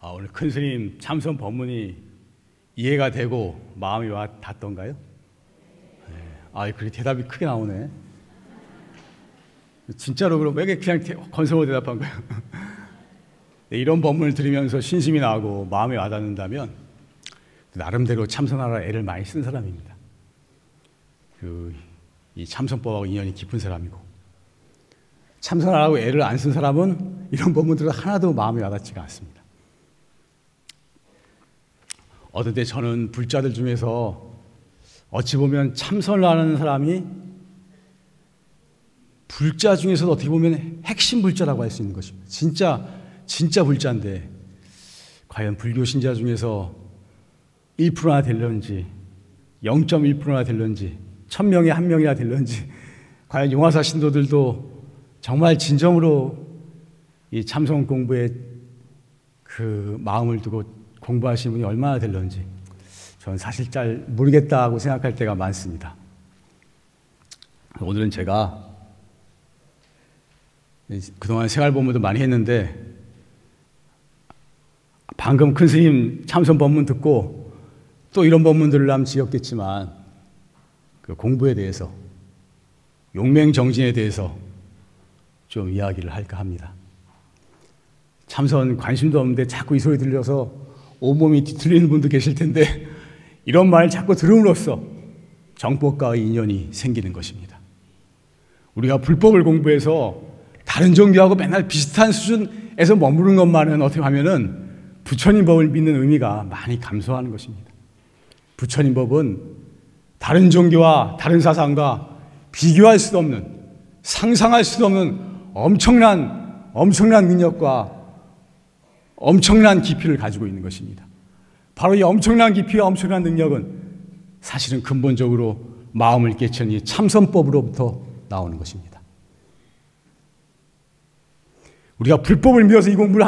아, 오늘 큰 스님 참선 법문이 이해가 되고 마음이 와 닿던가요? 네. 아, 그렇게 대답이 크게 나오네. 진짜로 그럼 왜 그냥 건성으로 대답한 거예요? 네, 이런 법문을 들으면서 신심이 나고 마음이 와닿는다면 나름대로 참선하라 애를 많이 쓴 사람입니다. 그, 이 참선법하고 인연이 깊은 사람이고 참선하라고 애를 안 쓴 사람은 이런 법문들을 하나도 마음에 와닿지가 않습니다. 어떤 때 저는 불자들 중에서 어찌 보면 참선을 하는 사람이 불자 중에서도 어떻게 보면 핵심 불자라고 할 수 있는 것입니다. 진짜 진짜 불자인데 과연 불교 신자 중에서 1%나 될런지 0.1%나 될런지 천명에 한 명이나 될런지 과연 용화사 신도들도 정말 진정으로 이 참선 공부에 그 마음을 두고 공부하시는 분이 얼마나 될런지 저는 사실 잘 모르겠다고 생각할 때가 많습니다. 오늘은 제가 그동안 생활 본문도 많이 했는데 방금 큰 스님 참선 법문 듣고 또 이런 법문들을 하면 지었겠지만 그 공부에 대해서 용맹정진에 대해서 좀 이야기를 할까 합니다. 참선 관심도 없는데 자꾸 이 소리 들려서 온몸이 뒤틀리는 분도 계실 텐데 이런 말 자꾸 들음으로써 정법과의 인연이 생기는 것입니다. 우리가 불법을 공부해서 다른 종교하고 맨날 비슷한 수준에서 머무른 것만은 어떻게 하면은 부처님 법을 믿는 의미가 많이 감소하는 것입니다. 부처님 법은 다른 종교와 다른 사상과 비교할 수 없는 상상할 수 없는 엄청난 엄청난 능력과 엄청난 깊이를 가지고 있는 것입니다. 바로 이 엄청난 깊이와 엄청난 능력은 사실은 근본적으로 마음을 깨치는 이 참선법으로부터 나오는 것입니다. 우리가 불법을 믿어서 이 공부를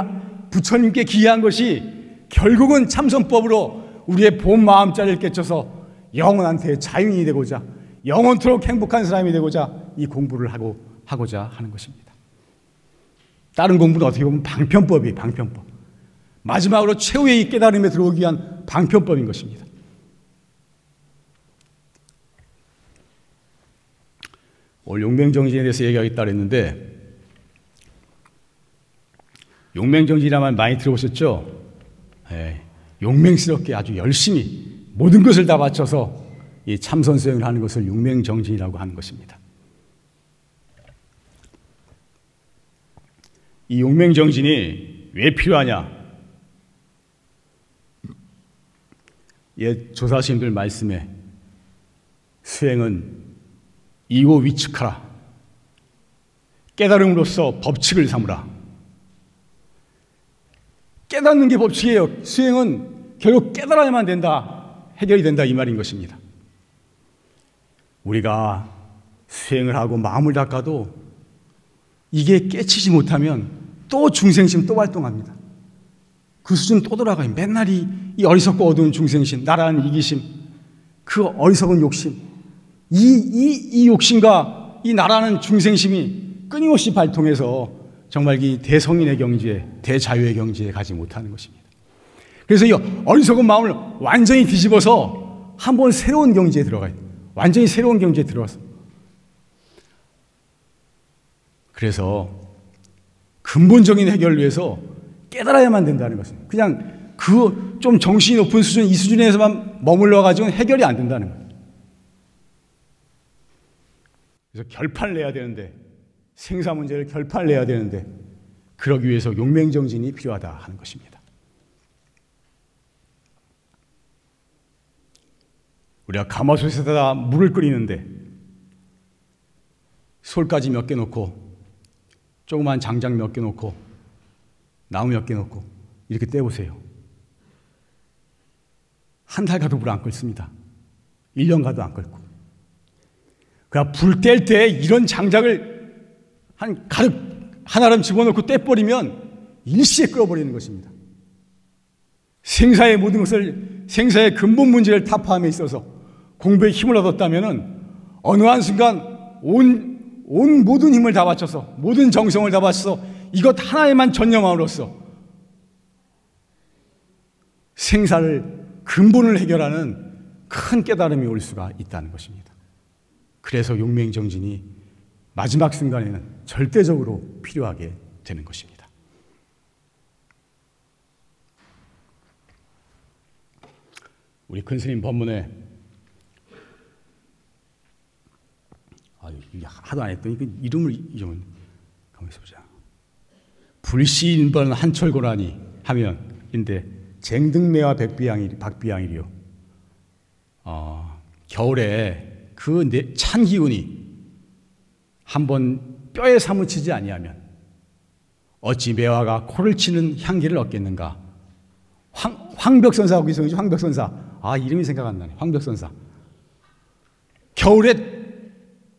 부처님께 기여한 것이 결국은 참선법으로 우리의 본 마음자리를 깨쳐서 영혼한테 자유인이 되고자 영원토록 행복한 사람이 되고자 이 공부를 하고 하고자 하는 것입니다. 다른 공부는 어떻게 보면 방편법이 방편법. 마지막으로 최후의 깨달음에 들어오기 위한 방편법인 것입니다. 오늘 용맹정진에 대해서 얘기하겠다 그랬는데 용맹정진이라면 많이 들어보셨죠? 네, 용맹스럽게 아주 열심히 모든 것을 다 바쳐서 이 참선 수행을 하는 것을 용맹정진이라고 하는 것입니다. 이 용맹정진이 왜 필요하냐? 옛 조사스님들 말씀에 수행은 이고 위축하라. 깨달음으로써 법칙을 삼으라. 깨닫는 게 법칙이에요. 수행은 결국 깨달아야만 된다. 해결이 된다. 이 말인 것입니다. 우리가 수행을 하고 마음을 닦아도 이게 깨치지 못하면 또 중생심 또 활동합니다. 그 수준 또 돌아가요. 맨날 이, 이 어리석고 어두운 중생심, 나라는 이기심, 그 어리석은 욕심, 이, 이, 이 욕심과 이 나라는 중생심이 끊임없이 발통해서 정말 이 대성인의 경지에, 대자유의 경지에 가지 못하는 것입니다. 그래서 이 어리석은 마음을 완전히 뒤집어서 한번 새로운 경지에 들어가요. 완전히 새로운 경지에 들어와서. 그래서 근본적인 해결을 위해서 깨달아야만 된다는 것입니다. 그냥 그 좀 정신이 높은 수준, 이 수준에서만 머물러 가지고는 해결이 안 된다는 거예요. 그래서 결판을 내야 되는데, 생사 문제를 결판을 내야 되는데, 그러기 위해서 용맹정진이 필요하다 하는 것입니다. 우리가 가마솥에다 물을 끓이는데, 솔까지 몇개 놓고, 조그만 장작 몇개 놓고, 나무 몇 개 넣고 이렇게 떼보세요. 한 달 가도 물 안 끓습니다. 1년 가도 안 끓고. 그냥 불 뗄 때 이런 장작을 한 가득 하나름 집어넣고 떼버리면 일시에 끓어버리는 것입니다. 생사의 모든 것을 생사의 근본 문제를 타파함에 있어서 공부에 힘을 얻었다면 어느 한 순간 온, 온 모든 힘을 다 바쳐서 모든 정성을 다 바쳐서 이것 하나에만 전념함으로써 생사를 근본을 해결하는 큰 깨달음이 올 수가 있다는 것입니다. 그래서 용맹 정진이 마지막 순간에는 절대적으로 필요하게 되는 것입니다. 우리 큰 스님 법문에 아, 하도 안 했더니 그 이름을 좀 가만히 보자. 불시인번 한철고라니 하면 인데 쟁등매와 백비양일 박비양일이요. 어, 겨울에 그 찬 기운이 한번 뼈에 사무치지 아니하면 어찌 매화가 코를 치는 향기를 얻겠는가? 황, 황벽선사하고 이성이죠. 황벽선사. 아 이름이 생각 안 나네. 황벽선사. 겨울에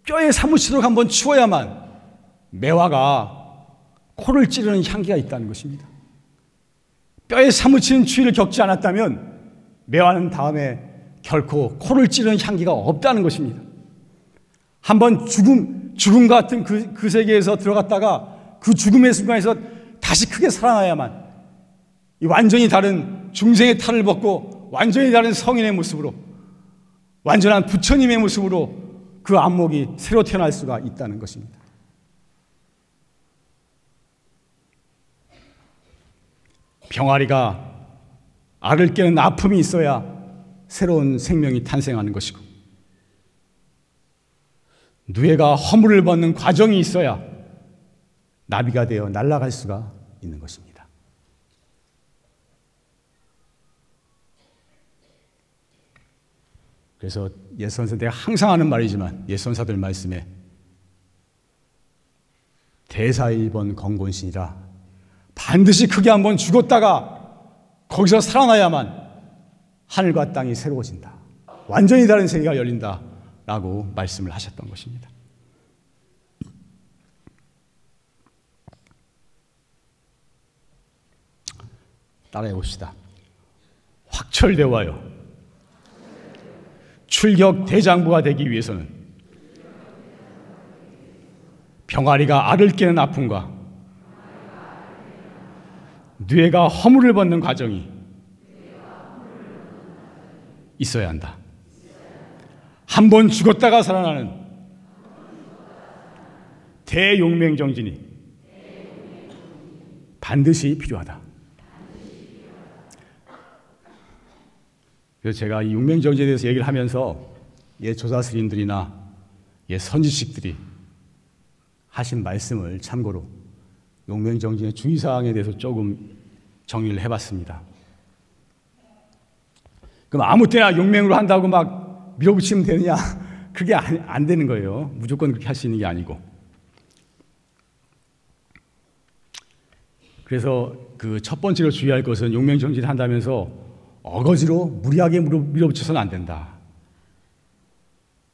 뼈에 사무치도록 한번 추워야만 매화가 코를 찌르는 향기가 있다는 것입니다. 뼈에 사무치는 추위를 겪지 않았다면 매화는 다음에 결코 코를 찌르는 향기가 없다는 것입니다. 한번 죽음, 죽음 같은 그, 그 세계에서 들어갔다가 그 죽음의 순간에서 다시 크게 살아나야만 완전히 다른 중생의 탈을 벗고 완전히 다른 성인의 모습으로 완전한 부처님의 모습으로 그 안목이 새로 태어날 수가 있다는 것입니다. 병아리가 알을 깨는 아픔이 있어야 새로운 생명이 탄생하는 것이고 누에가 허물을 벗는 과정이 있어야 나비가 되어 날아갈 수가 있는 것입니다. 그래서 예선사 내가 항상 하는 말이지만 예선사들 말씀에 대사일번 건곤신이라 반드시 크게 한번 죽었다가 거기서 살아나야만 하늘과 땅이 새로워진다. 완전히 다른 세계가 열린다. 라고 말씀을 하셨던 것입니다. 따라해 봅시다. 확철대화요. 출격 대장부가 되기 위해서는 병아리가 알을 깨는 아픔과 뇌가 허물을 벗는 과정이 있어야 한다. 한 번 죽었다가 살아나는 대용맹 정진이 반드시 필요하다. 그래서 제가 이 용맹 정진에 대해서 얘기를 하면서 예 조사 스님들이나 예 선지식들이 하신 말씀을 참고로 용맹 정진의 주의사항에 대해서 조금 정리를 해봤습니다. 그럼 아무 때나 용맹으로 한다고 막 밀어붙이면 되느냐? 그게 안, 안 되는 거예요. 무조건 그렇게 할 수 있는 게 아니고. 그래서 그 첫 번째로 주의할 것은 용맹 정진 한다면서 어거지로 무리하게 밀어붙여서는 안 된다.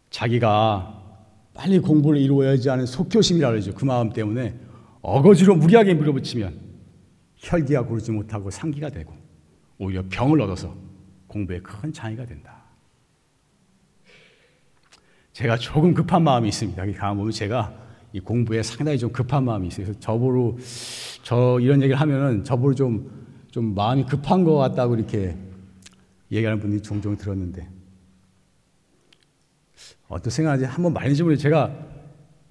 자기가 빨리 공부를 이루어야지 하는 속교심이라 그러죠. 그 마음 때문에 어거지로 무리하게 밀어붙이면 혈기가 고르지 못하고 상기가 되고 오히려 병을 얻어서 공부에 큰 장애가 된다. 제가 조금 급한 마음이 있습니다. 가보면 제가 이 공부에 상당히 좀 급한 마음이 있어요. 저보로 저 이런 얘기를 하면은 저보로 좀, 좀 마음이 급한 것 같다고 이렇게 얘기하는 분들이 종종 들었는데 어떤 생각하지 한번 말인지 모르 제가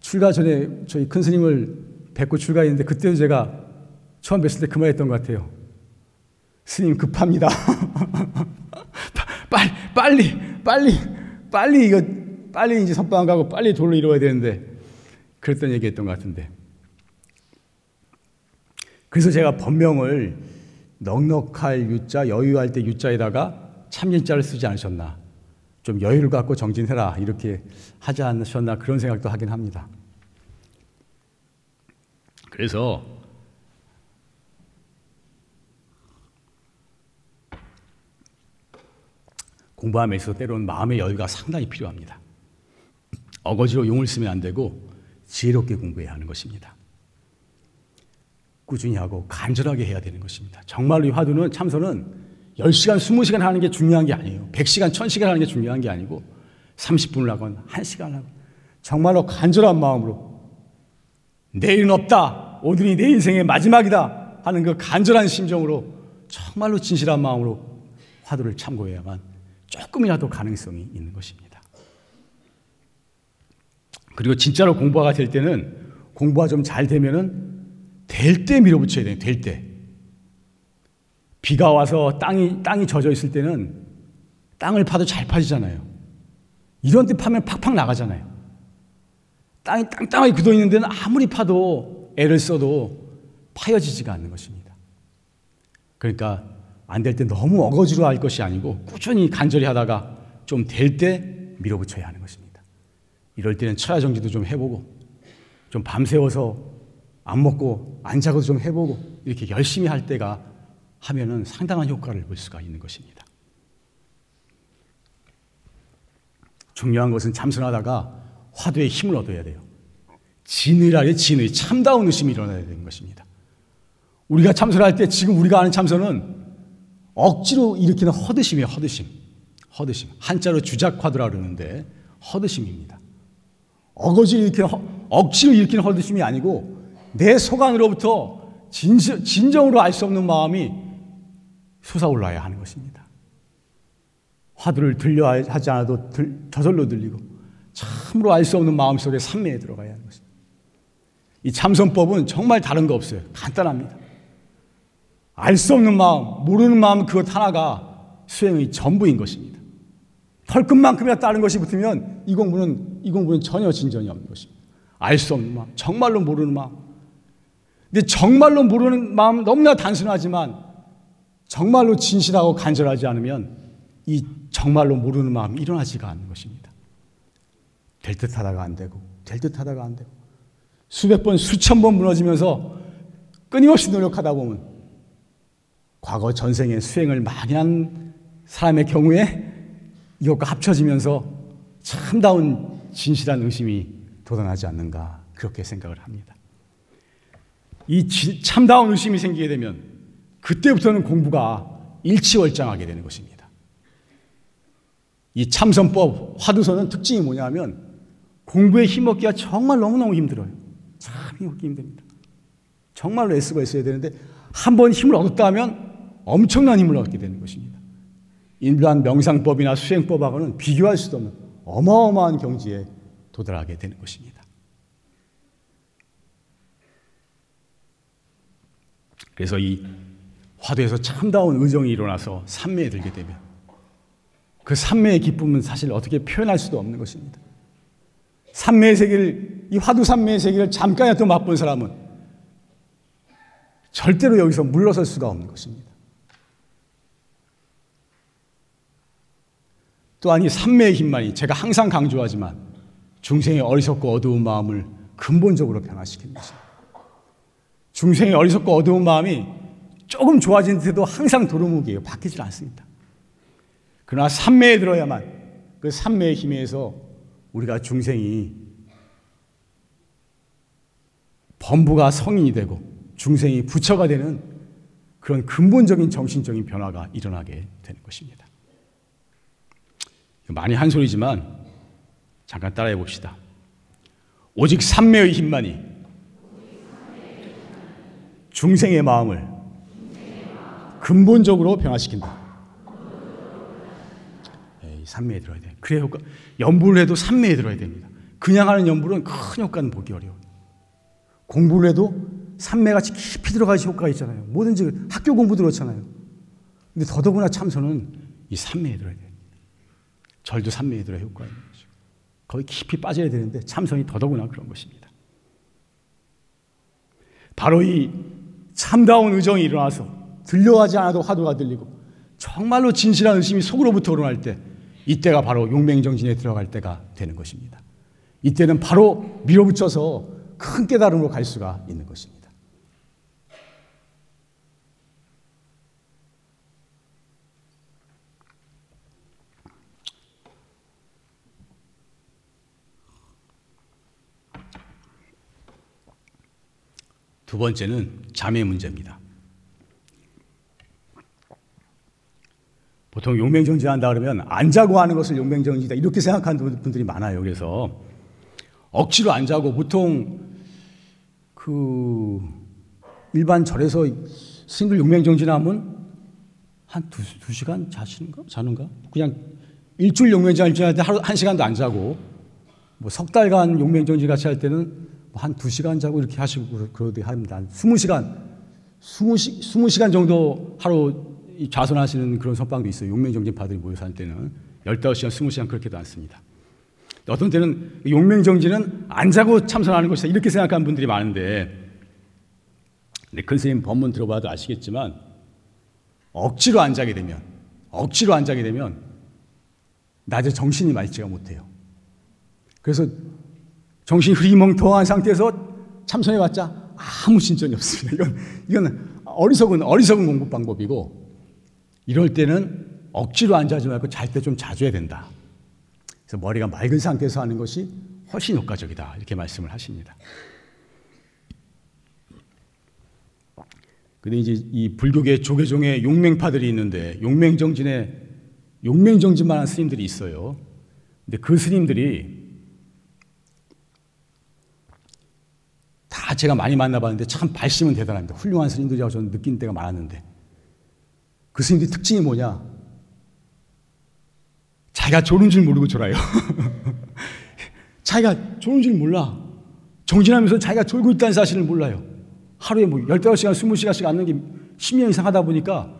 출가 전에 저희 큰 스님을 뵙고 출가했는데 그때도 제가 처음 뵀을 때 그 말 했던 것 같아요. 스님 급합니다. 빨리, 빨리, 빨리, 빨리 이거, 빨리 이제 선방 가고 빨리 돌로 이루어야 되는데, 그랬던 얘기 했던 것 같은데. 그래서 제가 법명을 넉넉할 유자, 여유할 때 유자에다가 참진자를 쓰지 않으셨나. 좀 여유를 갖고 정진해라. 이렇게 하지 않으셨나. 그런 생각도 하긴 합니다. 그래서 있어서 때로는 마음의 여유가 상당히 필요합니다. 어거지로 용을 쓰면 안 되고 지혜롭게 공부해야 하는 것입니다. 꾸준히 하고 간절하게 해야 되는 것입니다. 정말로 이 화두는 참선은 10시간, 20시간 하는 게 중요한 게 아니에요. 100시간, 1000시간 하는 게 중요한 게 아니고 30분을 하건 1시간 하건 정말로 간절한 마음으로 내일은 없다. 오늘이 내 인생의 마지막이다 하는 그 간절한 심정으로 정말로 진실한 마음으로 화두를 참고해야만 조금이라도 가능성이 있는 것입니다. 그리고 진짜로 공부가 될 때는 공부가 좀 잘 되면은 될 때 밀어붙여야 돼요. 될 때. 비가 와서 땅이 땅이 젖어 있을 때는 땅을 파도 잘 파지잖아요. 이런 데 파면 팍팍 나가잖아요. 땅이 땅땅하게 굳어 있는 데는 아무리 파도 애를 써도 파여지지가 않는 것입니다. 그러니까 안 될 때 너무 어거지로 할 것이 아니고 꾸준히 간절히 하다가 좀 될 때 밀어붙여야 하는 것입니다. 이럴 때는 처야 정지도 좀 해보고 좀 밤새워서 안 먹고 안 자고도 좀 해보고 이렇게 열심히 할 때가 하면은 상당한 효과를 볼 수가 있는 것입니다. 중요한 것은 참선하다가 화두의 힘을 얻어야 돼요. 진의라의 진의, 참다운 의심이 일어나야 되는 것입니다. 우리가 참선할 때 지금 우리가 아는 참선은 억지로 일으키는 허드심이에요, 허드심. 허드심. 한자로 주작화두라 그러는데 허드심입니다. 어거지로 일으키는, 억지로 일으키는 허드심이 아니고 내 속 안으로부터 진정, 진정으로 알 수 없는 마음이 솟아올라야 하는 것입니다. 화두를 들려 하지 않아도 들, 저절로 들리고 참으로 알 수 없는 마음 속에 산매에 들어가야 하는 것입니다. 이 참선법은 정말 다른 거 없어요. 간단합니다. 알 수 없는 마음, 모르는 마음 그것 하나가 수행의 전부인 것입니다. 털끝만큼이나 다른 것이 붙으면 이 공부는 이 공부는 전혀 진전이 없는 것입니다. 알 수 없는 마음, 정말로 모르는 마음. 근데 정말로 모르는 마음 너무나 단순하지만 정말로 진실하고 간절하지 않으면 이 정말로 모르는 마음이 일어나지가 않는 것입니다. 될 듯 하다가 안 되고, 될 듯 하다가 안 되고, 수백 번, 수천 번 무너지면서 끊임없이 노력하다 보면 과거 전생에 수행을 많이 한 사람의 경우에 이것과 합쳐지면서 참다운 진실한 의심이 돋아나지 않는가 그렇게 생각을 합니다. 이 참다운 의심이 생기게 되면 그때부터는 공부가 일치월장하게 되는 것입니다. 이 참선법 화두서는 특징이 뭐냐면 공부에 힘 얻기가 정말 너무너무 힘들어요. 참 힘얻기 힘듭니다. 정말로 애쓰고 있어야 되는데 한 번 힘을 얻었다 하면 엄청난 힘을 얻게 되는 것입니다. 일반 명상법이나 수행법하고는 비교할 수도 없는 어마어마한 경지에 도달하게 되는 것입니다. 그래서 이 화두에서 참다운 의정이 일어나서 삼매에 들게 되면 그 삼매의 기쁨은 사실 어떻게 표현할 수도 없는 것입니다. 삼매의 세계를 이 화두 삼매의 세계를 잠깐이라도 맛본 사람은 절대로 여기서 물러설 수가 없는 것입니다. 또한 이 삼매의 힘만이 제가 항상 강조하지만 중생의 어리석고 어두운 마음을 근본적으로 변화시키는 것입니다. 중생의 어리석고 어두운 마음이 조금 좋아진 듯해도 항상 도루묵이에요. 바뀌질 않습니다. 그러나 삼매에 들어야만 그 삼매의 힘에 서 우리가 중생이 범부가 성인이 되고 중생이 부처가 되는 그런 근본적인 정신적인 변화가 일어나게 되는 것입니다. 많이 한 소리지만 잠깐 따라해 봅시다. 오직 삼매의 힘만이 중생의 마음을 근본적으로 변화시킨다. 삼매에 들어야 돼. 그래 효과. 연불을 해도 삼매에 들어야 됩니다. 그냥 하는 연불은 큰 효과는 보기 어려워. 공부를 해도 삼매같이 깊이 들어가야지 효과가 있잖아요. 뭐든지 학교 공부도 그렇잖아요. 근데 더더구나 참선은 이 삼매에 들어야 돼. 절도 삼매에 들어야 효과가 있는 거죠. 거기 깊이 빠져야 되는데 참선이 더더구나 그런 것입니다. 바로 이 참다운 의정이 일어나서 들려하지 않아도 화두가 들리고 정말로 진실한 의심이 속으로부터 우러날 때 이때가 바로 용맹정진에 들어갈 때가 되는 것입니다. 이때는 바로 밀어붙여서 큰 깨달음으로 갈 수가 있는 것입니다. 두 번째는 잠의 문제입니다. 보통 용맹정진한다 그러면 안 자고 하는 것을 용맹정진이다 이렇게 생각하는 분들이 많아요. 그래서 억지로 안 자고 보통 그 일반 절에서 스님들 용맹정진하면 한 두, 두 시간 자시는가? 자는가? 그냥 일주일 용맹정진 할때 하루 한 시간도 안 자고 뭐 석 달간 용맹정진 같이 할 때는 뭐한두 시간 자고 이렇게 하시고 그러도 합니다. 스무 시간, 스무 시, 스무 시간 정도 하루 좌선하시는 그런 선방도 있어요. 용맹정진파들이 모여서 할 때는 열다섯 시간, 스무 시간 그렇게도 않습니다. 어떤 때는 용맹정진은 안 자고 참선하는 것이다 이렇게 생각하는 분들이 많은데 근데 큰 스님 법문 들어봐도 아시겠지만 억지로 안 자게 되면 억지로 안 자게 되면 낮에 정신이 맑지가 못해요. 그래서 정신이 흐리멍텅한 상태에서 참선해 봤자 아무 진전이 없습니다. 이건 이건 어리석은 어리석은 공부 방법이고 이럴 때는 억지로 안 자지 말고 잘 때 좀 자줘야 된다. 그래서 머리가 맑은 상태에서 하는 것이 훨씬 효과적이다. 이렇게 말씀을 하십니다. 근데 이제 이 불교계 조계종의 용맹파들이 있는데 용맹정진에 용맹정진만 한 스님들이 있어요. 근데 그 스님들이 다 제가 많이 만나봤는데 참 발심은 대단합니다. 훌륭한 스님들이라고 저는 느낀 때가 많았는데 그 스님들 특징이 뭐냐? 자기가 졸은 줄 모르고 졸아요. 자기가 졸은 줄 몰라. 정진하면서 자기가 졸고 있다는 사실을 몰라요. 하루에 뭐 15시간, 20시간씩 앉는 게 10년 이상 하다 보니까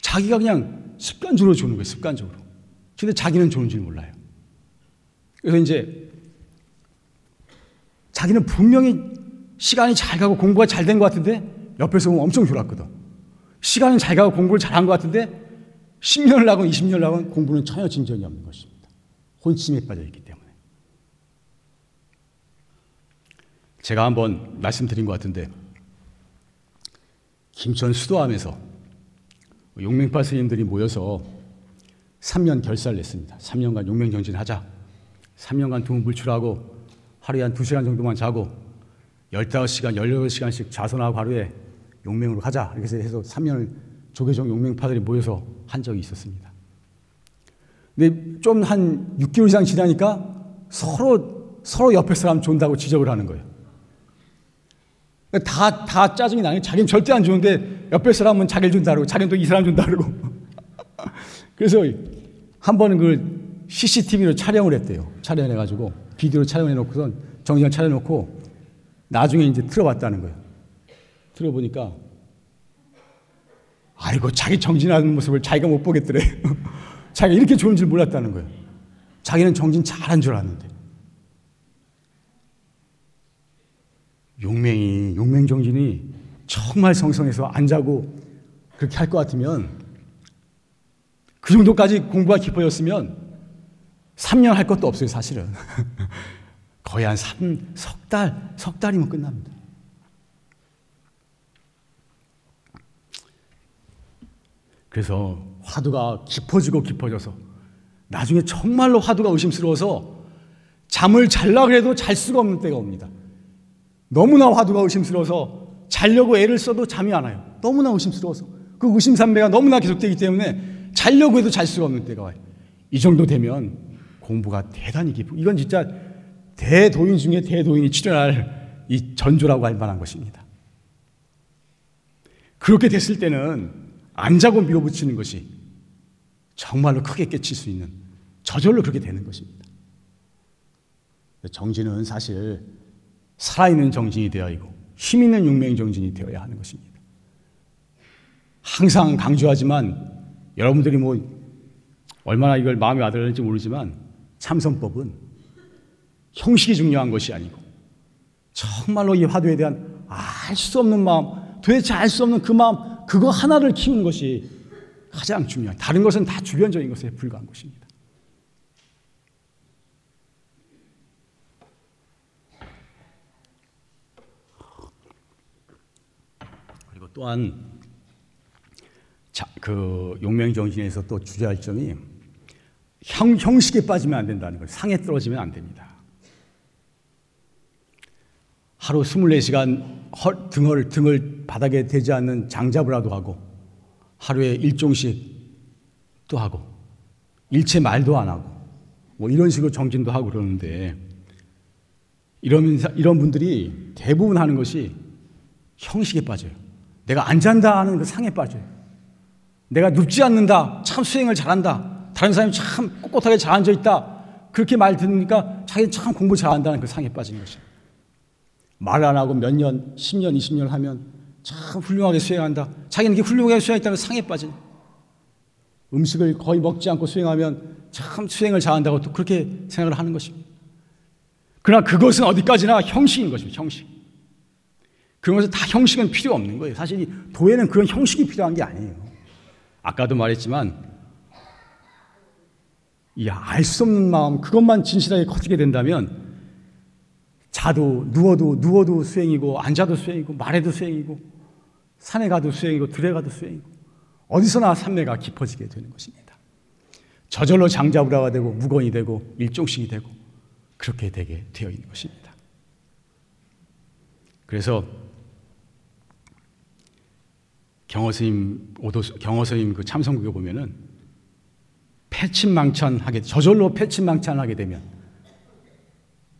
자기가 그냥 습관적으로 조는 거예요, 습관적으로. 근데 자기는 조는 줄 몰라요. 그래서 이제 자기는 분명히 시간이 잘 가고 공부가 잘 된 것 같은데 옆에서 보면 엄청 졸았거든. 시간은 잘 가고 공부를 잘한 것 같은데 10년을 하건 20년을 하건 공부는 전혀 진전이 없는 것입니다. 혼침에 빠져 있기 때문에. 제가 한번 말씀드린 것 같은데 김천 수도암에서 용맹파 스님들이 모여서 3년 결사를 냈습니다. 3년간 용맹정진하자. 3년간 두 물출하고 하루에 한 2시간 정도만 자고 15시간, 18시간씩 자선하고 하루에 용맹으로 하자. 이렇게 해서 3년을 조계종 용맹파들이 모여서 한 적이 있었습니다. 근데 좀 한 6개월 이상 지나니까 서로 서로 옆에 사람 존다고 지적을 하는 거예요. 다, 다 짜증이 나요. 자기는 절대 안 좋은데 옆에 사람은 자기를 준다 그러고 자기는 또 이 사람 준다 그러고. 그래서 한 번은 그 CCTV로 촬영을 했대요. 촬영을 해가지고 비디오로 촬영해 놓고선 정지장 촬영해놓고 나중에 이제 틀어봤다는 거예요. 틀어보니까 아이고 자기 정진하는 모습을 자기가 못 보겠더래. 자기가 이렇게 좋은 줄 몰랐다는 거예요. 자기는 정진 잘한 줄 알았는데. 용맹이 용맹 정진이 정말 성성해서 안 자고 그렇게 할 것 같으면 그 정도까지 공부가 깊어졌으면 3년 할 것도 없어요, 사실은. 거의 한 3, 석 달, 석 달이면 끝납니다. 그래서 화두가 깊어지고 깊어져서 나중에 정말로 화두가 의심스러워서 잠을 잘라 그래도 잘 수가 없는 때가 옵니다. 너무나 화두가 의심스러워서 자려고 애를 써도 잠이 안 와요. 너무나 의심스러워서. 그 의심산배가 너무나 계속되기 때문에 자려고 해도 잘 수가 없는 때가 와요. 이 정도 되면 공부가 대단히 깊고, 이건 진짜 대도인 중에 대도인이 출연할 이 전조라고 할 만한 것입니다. 그렇게 됐을 때는 안 자고 밀어붙이는 것이 정말로 크게 깨칠 수 있는 저절로 그렇게 되는 것입니다. 정진은 사실 살아있는 정진이 되어야 하고 힘 있는 용맹 정진이 되어야 하는 것입니다. 항상 강조하지만 여러분들이 뭐 얼마나 이걸 마음에 와닿을지 모르지만 참선법은 형식이 중요한 것이 아니고 정말로 이 화두에 대한 알 수 없는 마음, 도대체 알 수 없는 그 마음, 그거 하나를 키우는 것이 가장 중요한. 다른 것은 다 주변적인 것에 불과한 것입니다. 그리고 또한 자, 그 용맹 정신에서 또 주저할 점이 형, 형식에 빠지면 안 된다는 거예요. 상에 떨어지면 안 됩니다. 하루 24시간 헐, 등을, 등을 바닥에 대지 않는 장잡으라도 하고 하루에 일종씩 또 하고 일체 말도 안 하고 뭐 이런 식으로 정진도 하고 그러는데 이런, 이런 분들이 대부분 하는 것이 형식에 빠져요. 내가 안 잔다 하는 그 상에 빠져요. 내가 눕지 않는다. 참 수행을 잘한다. 다른 사람이 참 꼿꼿하게 잘 앉아 있다. 그렇게 말 듣으니까 자기는 참 공부 잘한다는 그 상에 빠지는 것이. 말 안 하고 몇 년, 10년, 20년 하면 참 훌륭하게 수행한다. 자기는 이게 훌륭하게 수행했다는 상에 빠진. 음식을 거의 먹지 않고 수행하면 참 수행을 잘한다고 또 그렇게 생각을 하는 것입니다. 그러나 그것은 어디까지나 형식인 것입니다. 형식. 그런 것은 다 형식은 필요 없는 거예요. 사실 도에는 그런 형식이 필요한 게 아니에요. 아까도 말했지만 알수 없는 마음 그것만 진실하게 커지게 된다면 자도 누워도 누워도 수행이고 앉아도 수행이고 말해도 수행이고 산에 가도 수행이고 들에 가도 수행이고 어디서나 삼매가 깊어지게 되는 것입니다. 저절로 장자부라가 되고 무건이 되고 일종식이 되고 그렇게 되게 되어 있는 것입니다. 그래서 경허스님 오도 경허스님 그 참선국에 보면은 패침망천하게 저절로 패침망천하게 되면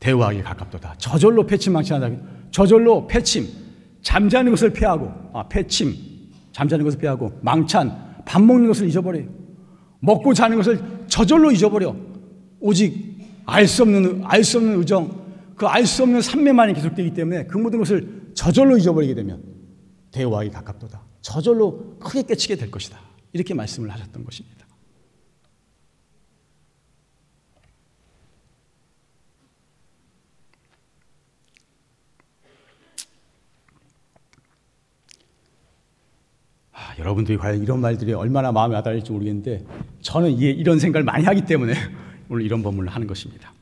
대우하기 가깝도다. 저절로 패침망천하게 저절로 패침 잠자는 것을 피하고 아 패침 잠자는 것을 피하고 망찬 밥 먹는 것을 잊어버려요. 먹고 자는 것을 저절로 잊어버려. 오직 알 수 없는 알 수 없는 의정 그 알 수 없는 산매만이 계속되기 때문에 그 모든 것을 저절로 잊어버리게 되면 대우하기 가깝도다. 저절로 크게 깨치게 될 것이다. 이렇게 말씀을 하셨던 것입니다. 아, 여러분들이 과연 이런 말들이 얼마나 마음에 와닿을지 모르겠는데 저는 이런 생각을 많이 하기 때문에 오늘 이런 법문을 하는 것입니다.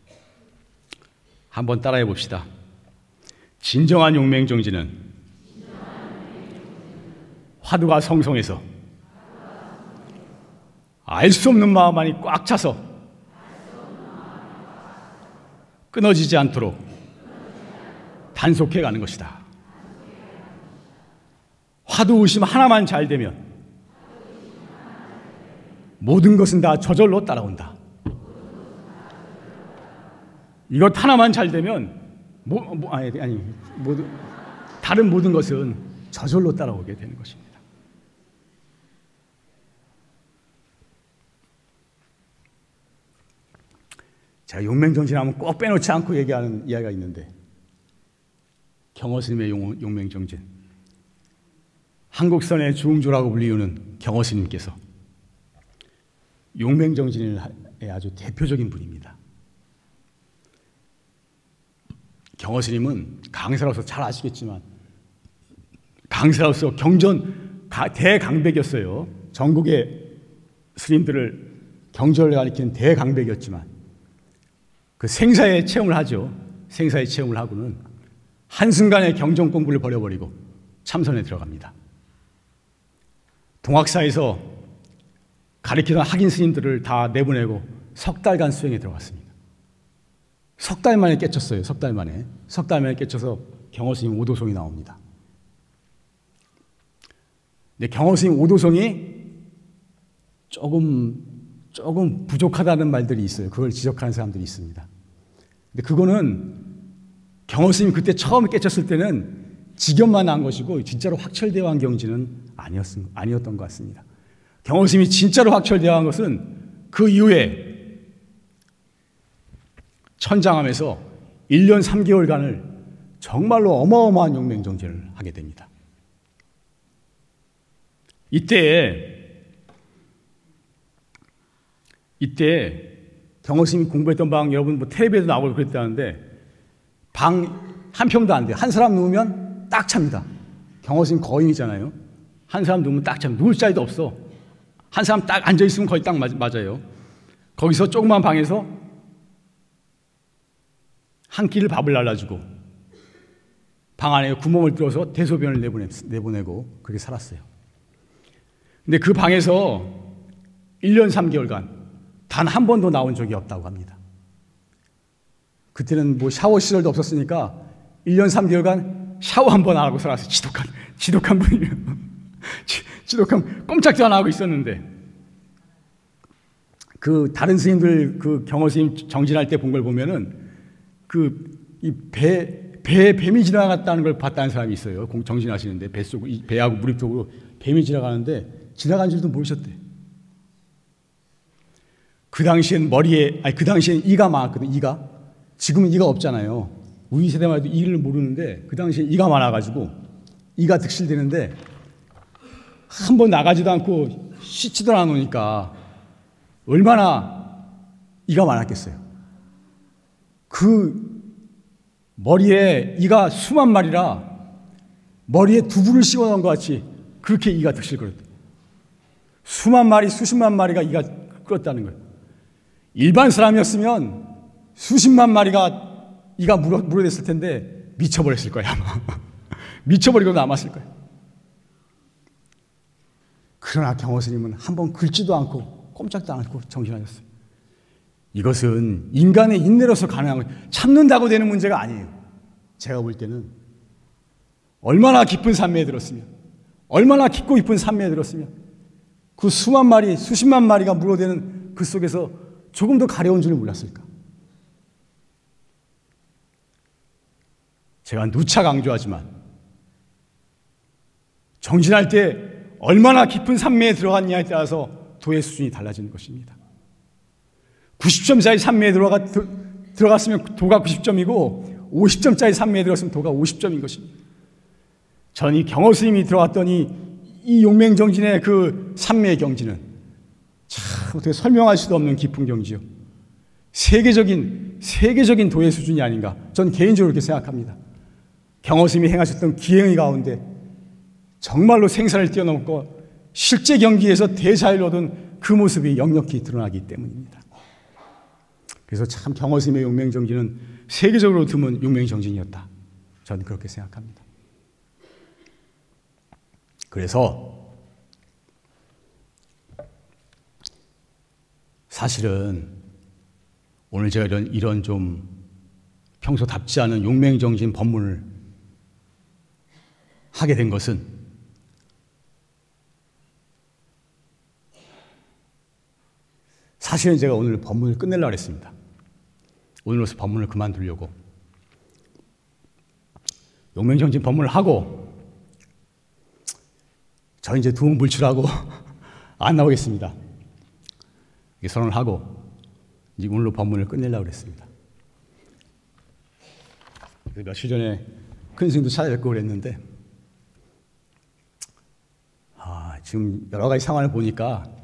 한번 따라해 봅시다. 진정한 용맹 정지는 화두가 성성해서 알 수 없는 마음만이 꽉 차서 끊어지지 않도록 단속해 가는 것이다. 화두 의심 하나만 잘 되면 모든 것은 다 저절로 따라온다. 이것 하나만 잘 되면 뭐, 뭐 아니, 아니 모든 다른 모든 것은 저절로 따라오게 되는 것입니다. 제가 용맹정진하면 꼭 빼놓지 않고 얘기하는 이야기가 있는데 경허스님의 용맹정진 한국선의 주웅조라고 불리우는 경허스님께서 용맹정진의 아주 대표적인 분입니다. 경허스님은 강사로서 잘 아시겠지만 강사로서 경전 대강백이었어요. 전국의 스님들을 경전을 가리키는 대강백이었지만 그 생사의 체험을 하죠. 생사의 체험을 하고는 한순간에 경전 공부를 버려버리고 참선에 들어갑니다. 동학사에서 가르치던 학인 스님들을 다 내보내고 석 달간 수행에 들어갔습니다. 석 달 만에 깨쳤어요. 석 달 만에. 석 달 만에 깨쳐서 경허스님 오도송이 나옵니다. 근데 경허스님 오도송이 조금 조금 부족하다는 말들이 있어요. 그걸 지적하는 사람들이 있습니다. 근데 그거는 경호 스님 그때 처음 깨쳤을 때는 직연만 난 것이고 진짜로 확철대어 한 경지는 아니었, 아니었던 것 같습니다. 경호 스님이 진짜로 확철대어 한 것은 그 이후에 천장함에서 1년 3개월간을 정말로 어마어마한 용맹정제를 하게 됩니다. 이때 이때 경호스님이 공부했던 방 여러분 뭐 텔레비에도 나오고 그랬다는데 방 한 평도 안 돼요. 한 사람 누우면 딱 찹니다. 경호스님 거인이잖아요. 한 사람 누우면 딱 찹니다. 누울 자리도 없어. 한 사람 딱 앉아 있으면 거의 딱 맞아요. 거기서 조그만 방에서 한 끼를 밥을 날라주고 방 안에 구멍을 뚫어서 대소변을 내보내, 내보내 고 그렇게 살았어요. 근데 그 방에서 1년 3개월간 단 한 번도 나온 적이 없다고 합니다. 그때는 뭐 샤워 시설도 없었으니까 1년 3개월간 샤워 한 번 안 하고 살았어요. 지독한, 지독한 분이에요. 지독한, 꼼짝도 안 하고 있었는데. 그 다른 스님들 그 경호 스님 정진할 때 본 걸 보면은 그 이 배, 배에 뱀이 지나갔다는 걸 봤다는 사람이 있어요. 정진하시는데 뱃속, 배하고 무릎 쪽으로 뱀이 지나가는데 지나간 줄도 모르셨대. 그 당시엔 머리에, 아니, 그 당시엔 이가 많았거든, 이가. 지금은 이가 없잖아요. 우리 세대만 해도 이를 모르는데, 그 당시엔 이가 많아가지고, 이가 득실되는데, 한 번 나가지도 않고 씻지도 않으니까, 얼마나 이가 많았겠어요. 그 머리에 이가 수만 마리라 머리에 두부를 씌워 놓은 것 같이 그렇게 이가 득실거렸다. 수만 마리, 수십만 마리가 이가 끌었다는 거예요. 일반 사람이었으면 수십만 마리가 이가 물어, 물어댔을 텐데 미쳐버렸을 거야, 아마. 미쳐버리고 남았을 거야. 그러나 경호스님은 한 번 긁지도 않고 꼼짝도 않고 정신하셨어요. 이것은 인간의 인내로서 가능한 거예요. 참는다고 되는 문제가 아니에요. 제가 볼 때는 얼마나 깊은 산매에 들었으면, 얼마나 깊고 깊은 산매에 들었으면, 그 수만 마리, 수십만 마리가 물어대는 그 속에서 조금 더 가려운 줄을 몰랐을까? 제가 누차 강조하지만, 정진할 때 얼마나 깊은 산매에 들어갔냐에 따라서 도의 수준이 달라지는 것입니다. 90점짜리 산매에 들어가, 들어갔으면 도가 90점이고, 50점짜리 산매에 들어갔으면 도가 50점인 것입니다. 전이 경호 스님이 들어왔더니 이 용맹정진의 그 산매의 경지는 참 어떻게 설명할 수도 없는 깊은 경지요. 세계적인 세계적인 도의 수준이 아닌가. 전 개인적으로 그렇게 생각합니다. 경호 스님이 행하셨던 기행의 가운데 정말로 생사를 뛰어넘고 실제 경기에서 대자를 얻은 그 모습이 역력히 드러나기 때문입니다. 그래서 참 경호 스님의 용맹정진은 세계적으로 드문 용맹정진이었다. 저는 그렇게 생각합니다. 그래서 사실은 오늘 제가 이런, 이런 좀 평소답지 않은 용맹정진 법문을 하게 된 것은 사실은 제가 오늘 법문을 끝내려고 했습니다. 오늘로서 법문을 그만두려고. 용맹정진 법문을 하고 저 이제 두목 물출하고 안 나오겠습니다. 선언을 하고 이제 오늘로 법문을 끝내려고 그랬습니다. 며칠 전에 큰 스님도 찾아뵙고 그랬는데 아, 지금 여러 가지 상황을 보니까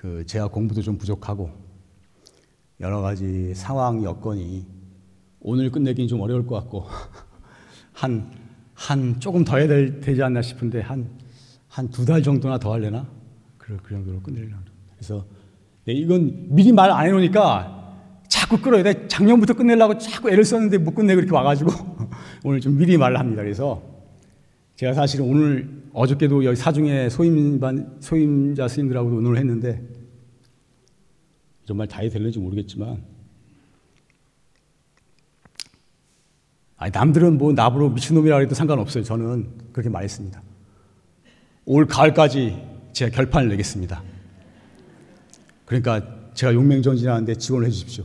그 제가 공부도 좀 부족하고 여러 가지 상황 여건이 오늘 끝내긴 좀 어려울 것 같고 한 한 조금 더 해야 될, 되지 않나 싶은데 한 한 두 달 정도나 더 하려나? 그, 그 정도로 끝내려고. 그래서 네, 이건 미리 말 안 해놓으니까 자꾸 끌어야 돼. 작년부터 끝내려고 자꾸 애를 썼는데 못 끝내고 이렇게 와가지고 오늘 좀 미리 말을 합니다. 그래서 제가 사실은 오늘 어저께도 여기 사중에 소임반 소임자 스님들하고도 오늘 했는데 이런 말다 해도 될는지 모르겠지만 아니, 남들은 뭐 나보고 미친놈이라 해도 상관없어요. 저는 그렇게 말했습니다. 올 가을까지 제가 결판을 내겠습니다. 그러니까 제가 용맹전진하는데 지원을 해 주십시오.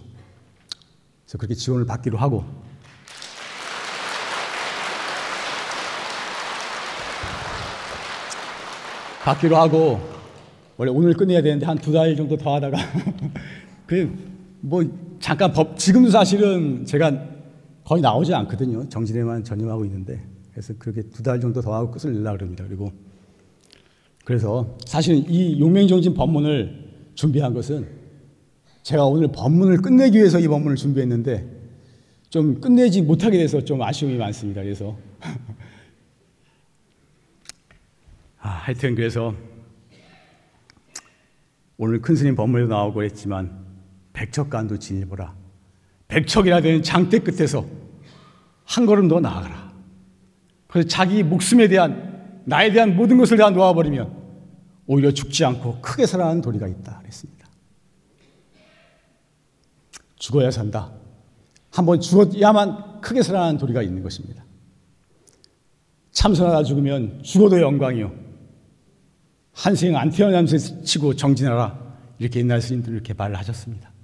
그래서 그렇게 지원을 받기로 하고 받기로 하고 원래 오늘 끝내야 되는데 한 두 달 정도 더 하다가 그 뭐 잠깐 법 지금도 사실은 제가 거의 나오지 않거든요. 정진에만 전념하고 있는데 그래서 그렇게 두 달 정도 더 하고 끝을 내려고 합니다. 그리고 그래서 사실 이 용맹정진 법문을 준비한 것은 제가 오늘 법문을 끝내기 위해서 이 법문을 준비했는데 좀 끝내지 못하게 돼서 좀 아쉬움이 많습니다. 그래서 아, 하여튼 그래서 오늘 큰 스님 법문에도 나오고 했지만 백척간도 진일보라 백척이나 되는 장대 끝에서 한 걸음 더 나아가라. 그래서 자기 목숨에 대한 나에 대한 모든 것을 다 놓아버리면 오히려 죽지 않고 크게 살아나는 도리가 있다 그랬습니다. 죽어야 산다. 한번 죽어야만 크게 살아나는 도리가 있는 것입니다. 참선하다 죽으면 죽어도 영광이요. 한생 안 태어나면서 치고 정진하라. 이렇게 옛날 스님들 이렇게 말을 하셨습니다.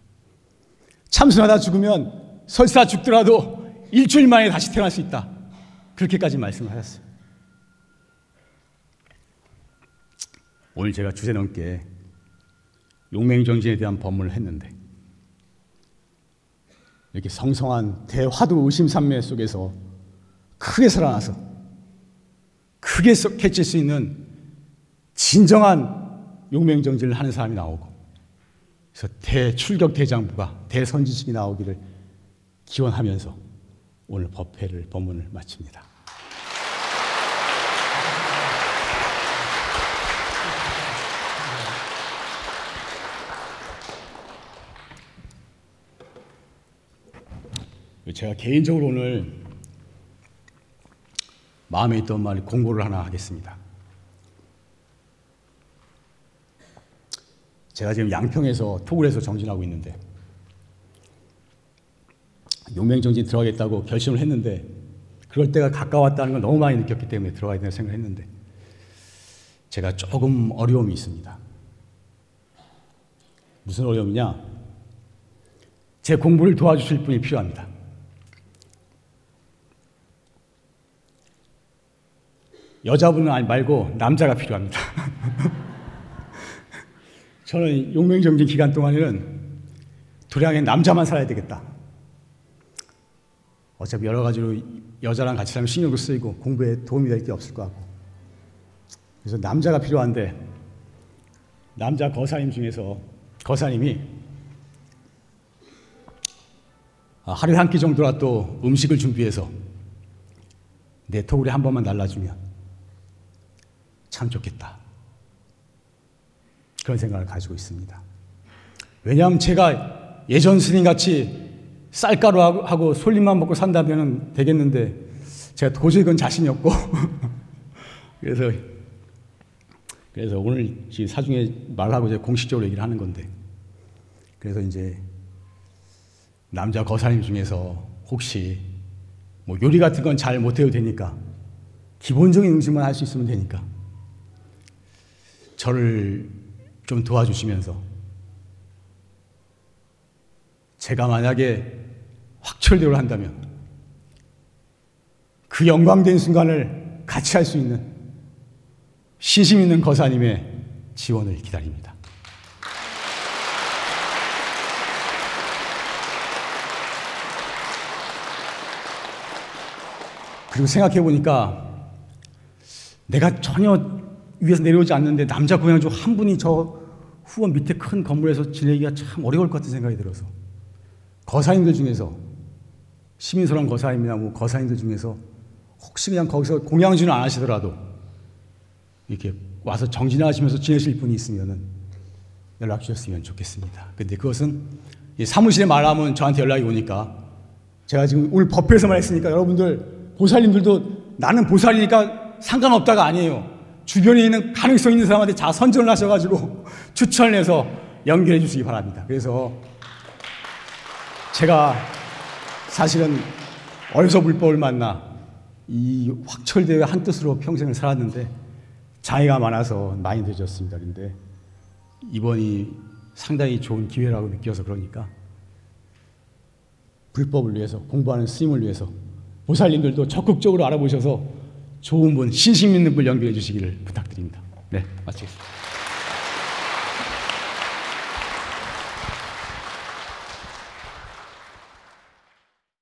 참선하다 죽으면 설사 죽더라도 일주일 만에 다시 태어날 수 있다. 그렇게까지 말씀하셨어요. 오늘 제가 주제 넘게 용맹정진에 대한 법문을 했는데 이렇게 성성한 대화두 의심산매 속에서 크게 살아나서 크게 캐칠 수 있는 진정한 용맹정진을 하는 사람이 나오고 그래서 대출격 대장부가 대선지식이 나오기를 기원하면서 오늘 법회를 법문을 마칩니다. 제가 개인적으로 오늘 마음에 있던 말 공고를 하나 하겠습니다. 제가 지금 양평에서 해서 정진하고 있는데 용맹 정진 들어가겠다고 결심을 했는데 그럴 때가 가까웠다는 걸 너무 많이 느꼈기 때문에 들어가야 된다고 생각을 했는데 제가 조금 어려움이 있습니다. 무슨 어려움이냐? 제 공부를 도와주실 분이 필요합니다. 여자분은 아니 말고 남자가 필요합니다. 저는 용맹정진 기간 동안에는 도량에 남자만 살아야 되겠다. 어차피 여러 가지로 여자랑 같이 살면 신경도 쓰이고 공부에 도움이 될 게 없을 것 같고. 그래서 남자가 필요한데 남자 거사님 중에서 거사님이 아, 하루에 한 끼 정도라도 음식을 준비해서 내 토굴에 한 번만 날라주면 참 좋겠다. 그런 생각을 가지고 있습니다. 왜냐하면 제가 예전 스님 같이 쌀가루하고 솔잎만 먹고 산다면 되겠는데 제가 도저히 그건 자신이 없고. 그래서 그래서 오늘 사중에 말하고 이제 공식적으로 얘기를 하는 건데. 그래서 이제 남자 거사님 중에서 혹시 뭐 요리 같은 건 잘 못해도 되니까 기본적인 음식만 할 수 있으면 되니까. 저를 좀 도와주시면서 제가 만약에 확철대오를 한다면 그 영광된 순간을 같이 할 수 있는 신심 있는 거사님의 지원을 기다립니다. 그리고 생각해 보니까 내가 전혀 위에서 내려오지 않는데 남자 고향족 한 분이 저 후원 밑에 큰 건물에서 지내기가 참 어려울 것 같은 생각이 들어서 거사님들 중에서 시민소랑 거사님이나 뭐 거사님들 중에서 혹시 그냥 거기서 공양주는 안 하시더라도 이렇게 와서 정진하시면서 지내실 분이 있으면은 연락 주셨으면 좋겠습니다. 근데 그것은 사무실에 말하면 저한테 연락이 오니까 제가 지금 오늘 법회에서만 했으니까 여러분들 보살님들도 나는 보살이니까 상관없다가 아니에요. 주변에 있는 가능성 있는 사람한테 자 선전을 하셔가지고 추천을 해서 연결해 주시기 바랍니다. 그래서 제가 사실은 어디서 불법을 만나 이 확철대회 한 뜻으로 평생을 살았는데 장애가 많아서 많이 늦었습니다. 근데 이번이 상당히 좋은 기회라고 느껴서 그러니까 불법을 위해서 공부하는 스님을 위해서 보살님들도 적극적으로 알아보셔서 좋은 분, 신심 있는 분 연결해 주시기를 부탁드립니다. 네, 마치겠습니다.